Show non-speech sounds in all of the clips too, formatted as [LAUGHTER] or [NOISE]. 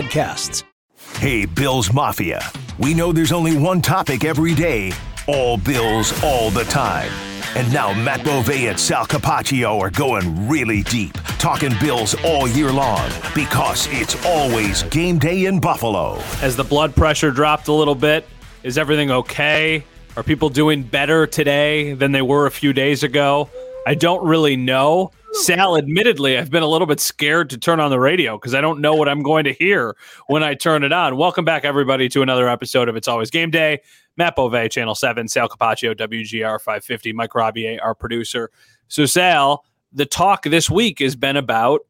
podcasts. Hey, Bills Mafia. We know there's only one topic every day all Bills all the time. And now Matt Bove and Sal Capaccio are going really deep, talking Bills all year long because it's always game day in Buffalo. As the blood pressure dropped a little bit, is everything okay? Are people doing better today than they were a few days ago? I don't really know. Sal, admittedly, I've been a little bit scared to turn on the radio because I don't know what I'm going to hear when I turn it on. Welcome back, everybody, to another episode of It's Always Game Day. Matt Bove, Channel 7, Sal Capaccio, WGR 550, Mike Robier, our producer. So, Sal, the talk this week has been about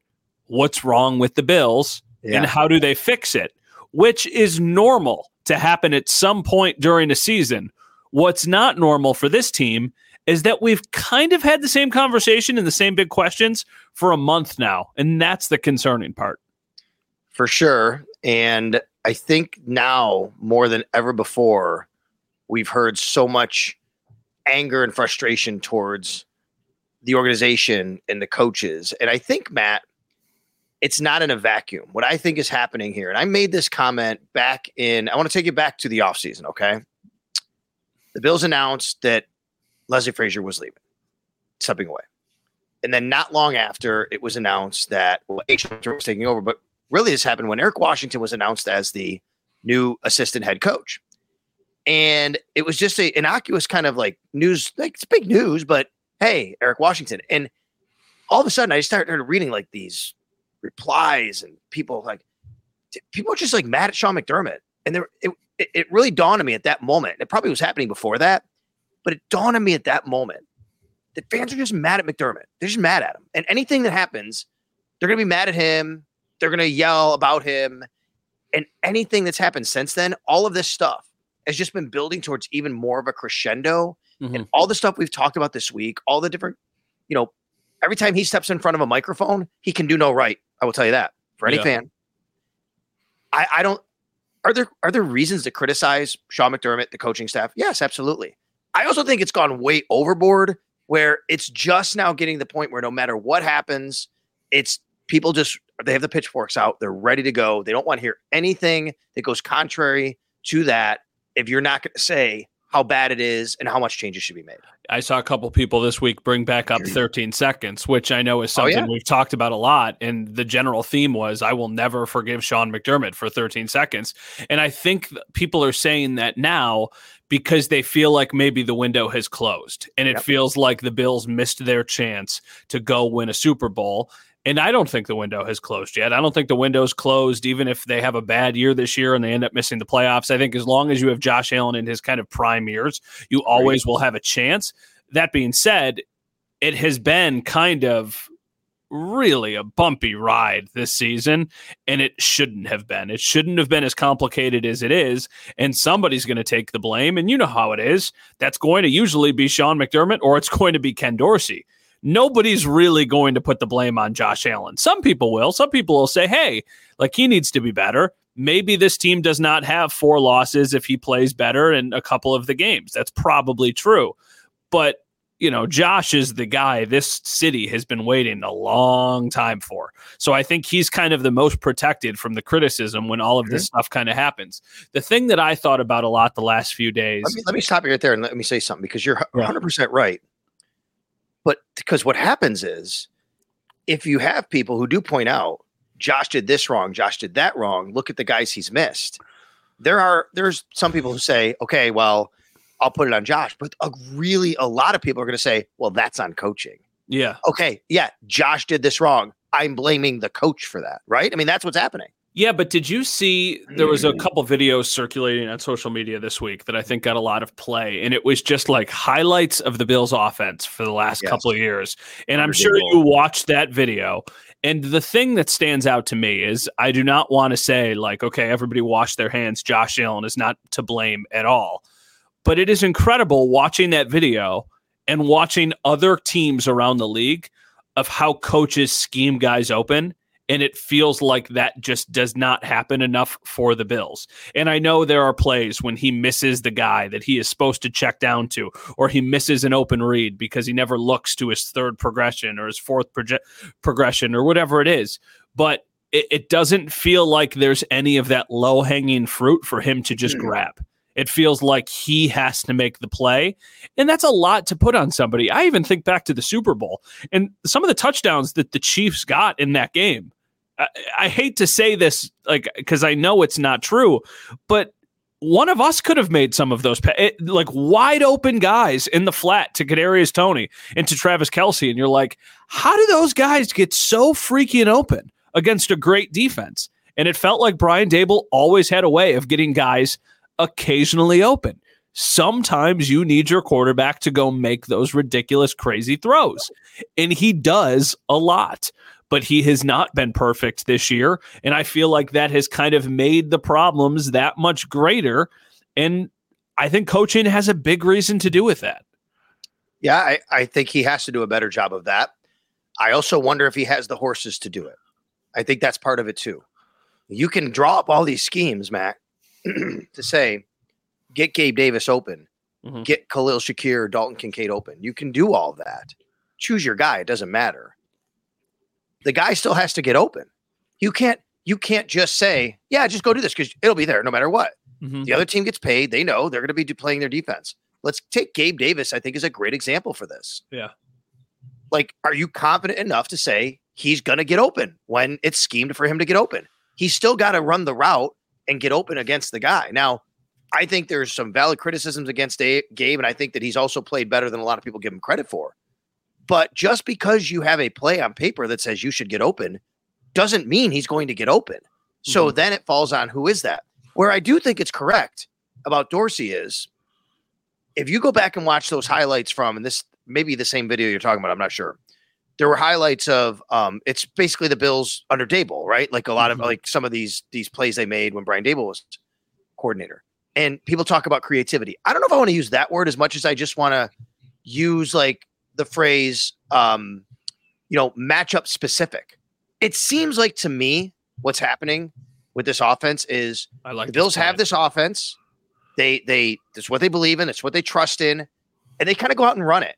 what's wrong with the Bills yeah. and how do they fix it, which is normal to happen at some point during a season. What's not normal for this team is that we've kind of had the same conversation and the same big questions for a month now. And that's the concerning part. For sure. And I think now more than ever before, we've heard so much anger and frustration towards the organization and the coaches. And I think, Matt, it's not in a vacuum. What I think is happening here, and I made this comment back in, I want to take you back to the offseason, okay? The Bills announced that Leslie Frazier was leaving, stepping away. And then not long after, it was announced that well, H was taking over. But really, this happened when Eric Washington was announced as the new assistant head coach. And it was just a innocuous kind of like news, like it's big news, but hey, Eric Washington. And all of a sudden, I started reading like these replies and people like people are just like mad at Sean McDermott. And there, it, it really dawned on me at that moment. It probably was happening before that but it dawned on me at that moment that fans are just mad at McDermott. They're just mad at him. And anything that happens, they're going to be mad at him. They're going to yell about him. And anything that's happened since then, all of this stuff has just been building towards even more of a crescendo. Mm-hmm. And all the stuff we've talked about this week, all the different, you know, every time he steps in front of a microphone, he can do no right. I will tell you that for any yeah. fan. I, I don't. Are there are there reasons to criticize Sean McDermott, the coaching staff? Yes, absolutely. I also think it's gone way overboard where it's just now getting the point where no matter what happens, it's people just they have the pitchforks out, they're ready to go. They don't want to hear anything that goes contrary to that if you're not going to say how bad it is and how much changes should be made. I saw a couple people this week bring back up 13 seconds, which I know is something oh, yeah? we've talked about a lot. And the general theme was, I will never forgive Sean McDermott for 13 seconds. And I think people are saying that now because they feel like maybe the window has closed and it yep. feels like the Bills missed their chance to go win a Super Bowl. And I don't think the window has closed yet. I don't think the window's closed, even if they have a bad year this year and they end up missing the playoffs. I think as long as you have Josh Allen in his kind of prime years, you always will have a chance. That being said, it has been kind of really a bumpy ride this season, and it shouldn't have been. It shouldn't have been as complicated as it is, and somebody's going to take the blame. And you know how it is. That's going to usually be Sean McDermott or it's going to be Ken Dorsey. Nobody's really going to put the blame on Josh Allen. Some people will. Some people will say, hey, like he needs to be better. Maybe this team does not have four losses if he plays better in a couple of the games. That's probably true. But you know, Josh is the guy this city has been waiting a long time for. So I think he's kind of the most protected from the criticism when all of this mm-hmm. stuff kind of happens. The thing that I thought about a lot the last few days. Let me, let me stop you right there and let me say something because you're 100% right. But because what happens is if you have people who do point out Josh did this wrong, Josh did that wrong. Look at the guys he's missed. There are there's some people who say, okay, well, I'll put it on Josh, but a really a lot of people are going to say, well, that's on coaching. Yeah. Okay, yeah, Josh did this wrong. I'm blaming the coach for that, right? I mean, that's what's happening. Yeah, but did you see there was a mm. couple videos circulating on social media this week that I think got a lot of play, and it was just like highlights of the Bills' offense for the last yes. couple of years. And I'm sure you watched that video. And the thing that stands out to me is I do not want to say like, okay, everybody wash their hands. Josh Allen is not to blame at all, but it is incredible watching that video and watching other teams around the league of how coaches scheme guys open and it feels like that just does not happen enough for the Bills. And I know there are plays when he misses the guy that he is supposed to check down to, or he misses an open read because he never looks to his third progression or his fourth proje- progression or whatever it is. But it, it, doesn't feel like there's any of that low hanging fruit for him to just mm. grab. It feels like he has to make the play. And that's a lot to put on somebody. I even think back to the Super Bowl and some of the touchdowns that the Chiefs got in that game I, hate to say this, like, because I know it's not true, but one of us could have made some of those it, like wide open guys in the flat to Kadarius Toney and to Travis Kelce, and you're like, how do those guys get so freaking open against a great defense? And it felt like Brian Daboll always had a way of getting guys occasionally open. Sometimes you need your quarterback to go make those ridiculous, crazy throws, and he does a lot but he has not been perfect this year. And I feel like that has kind of made the problems that much greater. And I think coaching has a big reason to do with that. Yeah, I, I think he has to do a better job of that. I also wonder if he has the horses to do it. I think that's part of it too. You can draw up all these schemes, Matt, [CLEARS THROAT] to say, get Gabe Davis open, mm-hmm. get Khalil Shakir, Dalton Kincaid open. You can do all that. Choose your guy. It doesn't matter the guy still has to get open. You can't you can't just say, yeah, just go do this because it'll be there no matter what. Mm-hmm. The other team gets paid. They know they're going to be playing their defense. Let's take Gabe Davis. I think is a great example for this. Yeah. Like, are you confident enough to say he's going to get open when it's schemed for him to get open? He's still got to run the route and get open against the guy. Now, I think there's some valid criticisms against Dave, Gabe, and I think that he's also played better than a lot of people give him credit for. But just because you have a play on paper that says you should get open doesn't mean he's going to get open. So mm-hmm. then it falls on who is that? Where I do think it's correct about Dorsey is if you go back and watch those highlights from, and this maybe the same video you're talking about, I'm not sure. There were highlights of um, it's basically the Bills under Daboll, right? Like a lot mm-hmm. of like some of these these plays they made when Brian Daboll was coordinator. And people talk about creativity. I don't know if I want to use that word as much as I just want to use like the phrase, um, you know, matchup specific. It seems like to me what's happening with this offense is I like the Bills have this offense. They they it's what they believe in, it's what they trust in, and they kind of go out and run it.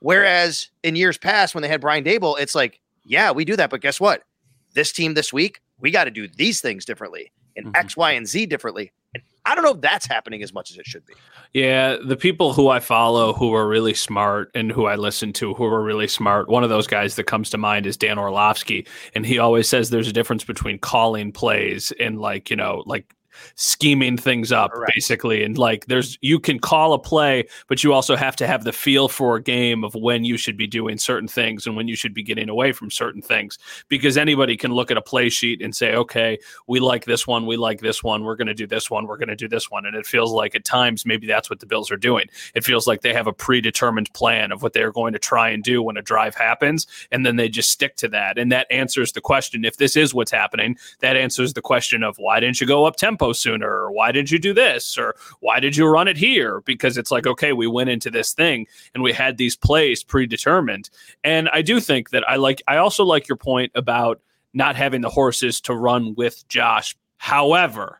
Whereas in years past, when they had Brian Daboll, it's like, yeah, we do that, but guess what? This team this week, we got to do these things differently and mm-hmm. X, Y, and Z differently. And I don't know if that's happening as much as it should be. Yeah, the people who I follow who are really smart and who I listen to who are really smart, one of those guys that comes to mind is Dan Orlovsky. And he always says there's a difference between calling plays and like, you know, like scheming things up Correct. basically and like there's you can call a play but you also have to have the feel for a game of when you should be doing certain things and when you should be getting away from certain things because anybody can look at a play sheet and say okay we like this one we like this one we're going to do this one we're going to do this one and it feels like at times maybe that's what the bills are doing it feels like they have a predetermined plan of what they're going to try and do when a drive happens and then they just stick to that and that answers the question if this is what's happening that answers the question of why didn't you go up tempo sooner or why did you do this or why did you run it here? Because it's like okay we went into this thing and we had these plays predetermined. And i do think that i like i also like your point about not having the horses to run with josh. However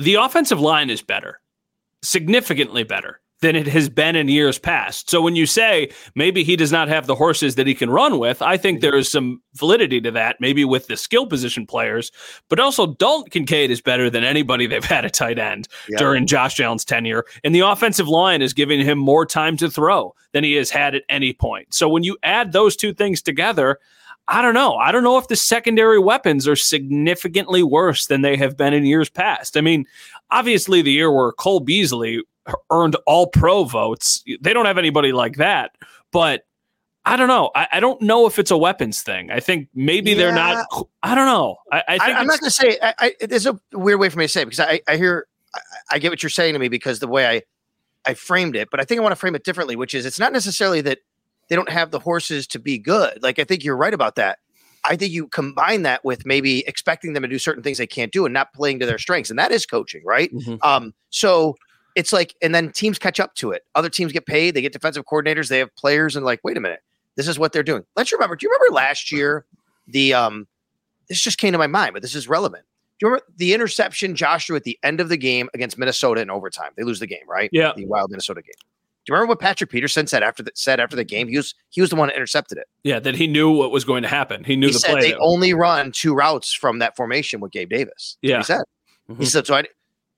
The offensive line is better, significantly better than it has been in years past. So when you say maybe he does not have the horses that he can run with, I think mm-hmm. there is some validity to that, maybe with the skill position players, but also Dalton Kincaid is better than anybody they've had at tight end yeah. during Josh Allen's tenure. And the offensive line is giving him more time to throw than he has had at any point. So when you add those two things together, I don't know. I don't know if the secondary weapons are significantly worse than they have been in years past. I mean, obviously, the year where Cole Beasley earned all pro votes. They don't have anybody like that, but I don't know. I, I don't know if it's a weapons thing. I think maybe yeah. they're not. I don't know. I, I think I, am not going to say. I, I, there's a weird way for me to say it because I, I hear, I, I get what you're saying to me because the way I, I framed it, but I think I want to frame it differently, which is it's not necessarily that they don't have the horses to be good. Like I think you're right about that. I think you combine that with maybe expecting them to do certain things they can't do and not playing to their strengths, and that is coaching, right? Mm-hmm. Um, so it's like, and then teams catch up to it. Other teams get paid, they get defensive coordinators, they have players, and like, wait a minute, this is what they're doing. Let's remember. Do you remember last year? The um, this just came to my mind, but this is relevant. Do you remember the interception Joshua at the end of the game against Minnesota in overtime? They lose the game, right? Yeah, the wild Minnesota game. You remember what Patrick Peterson said after the said after the game? He was he was the one that intercepted it. Yeah, that he knew what was going to happen. He knew he the said play. They only run two routes from that formation with Gabe Davis. Yeah, he said. Mm-hmm. He said so. I,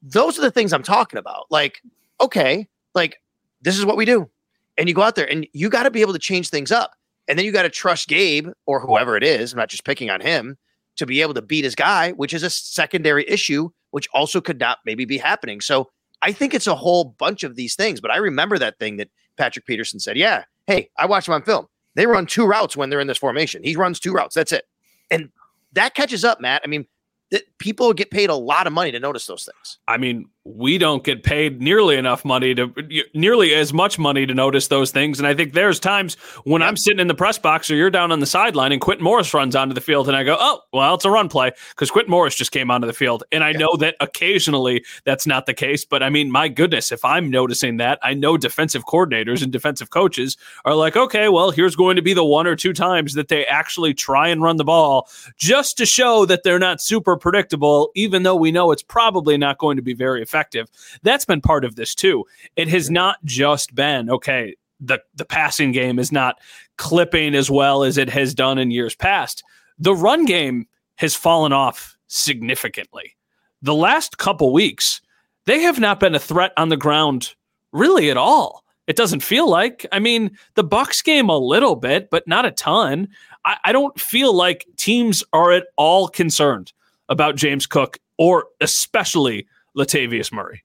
those are the things I'm talking about. Like okay, like this is what we do. And you go out there and you got to be able to change things up. And then you got to trust Gabe or whoever it is, I'm not just picking on him, to be able to beat his guy, which is a secondary issue, which also could not maybe be happening. So I think it's a whole bunch of these things. But I remember that thing that Patrick Peterson said, Yeah, hey, I watched him on film. They run two routes when they're in this formation. He runs two routes. That's it. And that catches up, Matt. I mean, that people get paid a lot of money to notice those things. I mean, we don't get paid nearly enough money to nearly as much money to notice those things. And I think there's times when yeah. I'm sitting in the press box or you're down on the sideline and Quintin Morris runs onto the field and I go, oh, well, it's a run play because Quintin Morris just came onto the field. And I yeah. know that occasionally that's not the case. But I mean, my goodness, if I'm noticing that, I know defensive coordinators and defensive coaches are like, okay, well, here's going to be the one or two times that they actually try and run the ball just to show that they're not super predictable, even though we know it's probably not going to be very effective. That's been part of this too. It has not just been okay. The the passing game is not clipping as well as it has done in years past. The run game has fallen off significantly. The last couple weeks, they have not been a threat on the ground really at all. It doesn't feel like. I mean, the Bucs game a little bit, but not a ton. I, I, don't feel like teams are at all concerned about James Cook or especially Latavius Murray?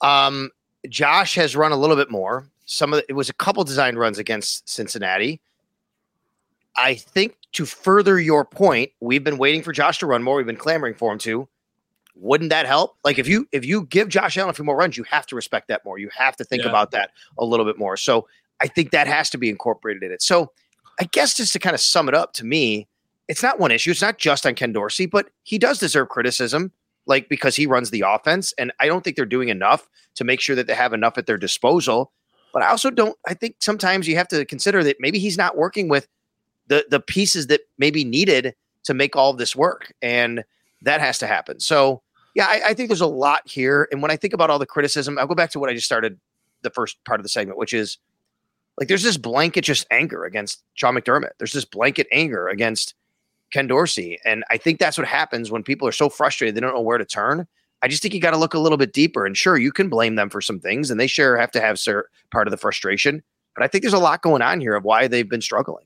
Um, Josh has run a little bit more. Some of the, it was a couple design runs against Cincinnati. I think to further your point, we've been waiting for Josh to run more. We've been clamoring for him to. Wouldn't that help? Like if you if you give Josh Allen a few more runs, you have to respect that more. You have to think yeah. about that a little bit more. So I think that has to be incorporated in it. So I guess just to kind of sum it up to me, it's not one issue. It's not just on Ken Dorsey, but he does deserve criticism like because he runs the offense. And I don't think they're doing enough to make sure that they have enough at their disposal. But I also don't, I think sometimes you have to consider that maybe he's not working with the the pieces that maybe needed to make all this work. And that has to happen. So yeah, I, I think there's a lot here. And when I think about all the criticism, I'll go back to what I just started the first part of the segment, which is like there's this blanket just anger against Sean McDermott. There's this blanket anger against Ken Dorsey. And I think that's what happens when people are so frustrated, they don't know where to turn. I just think you got to look a little bit deeper. And sure, you can blame them for some things, and they sure have to have part of the frustration. But I think there's a lot going on here of why they've been struggling.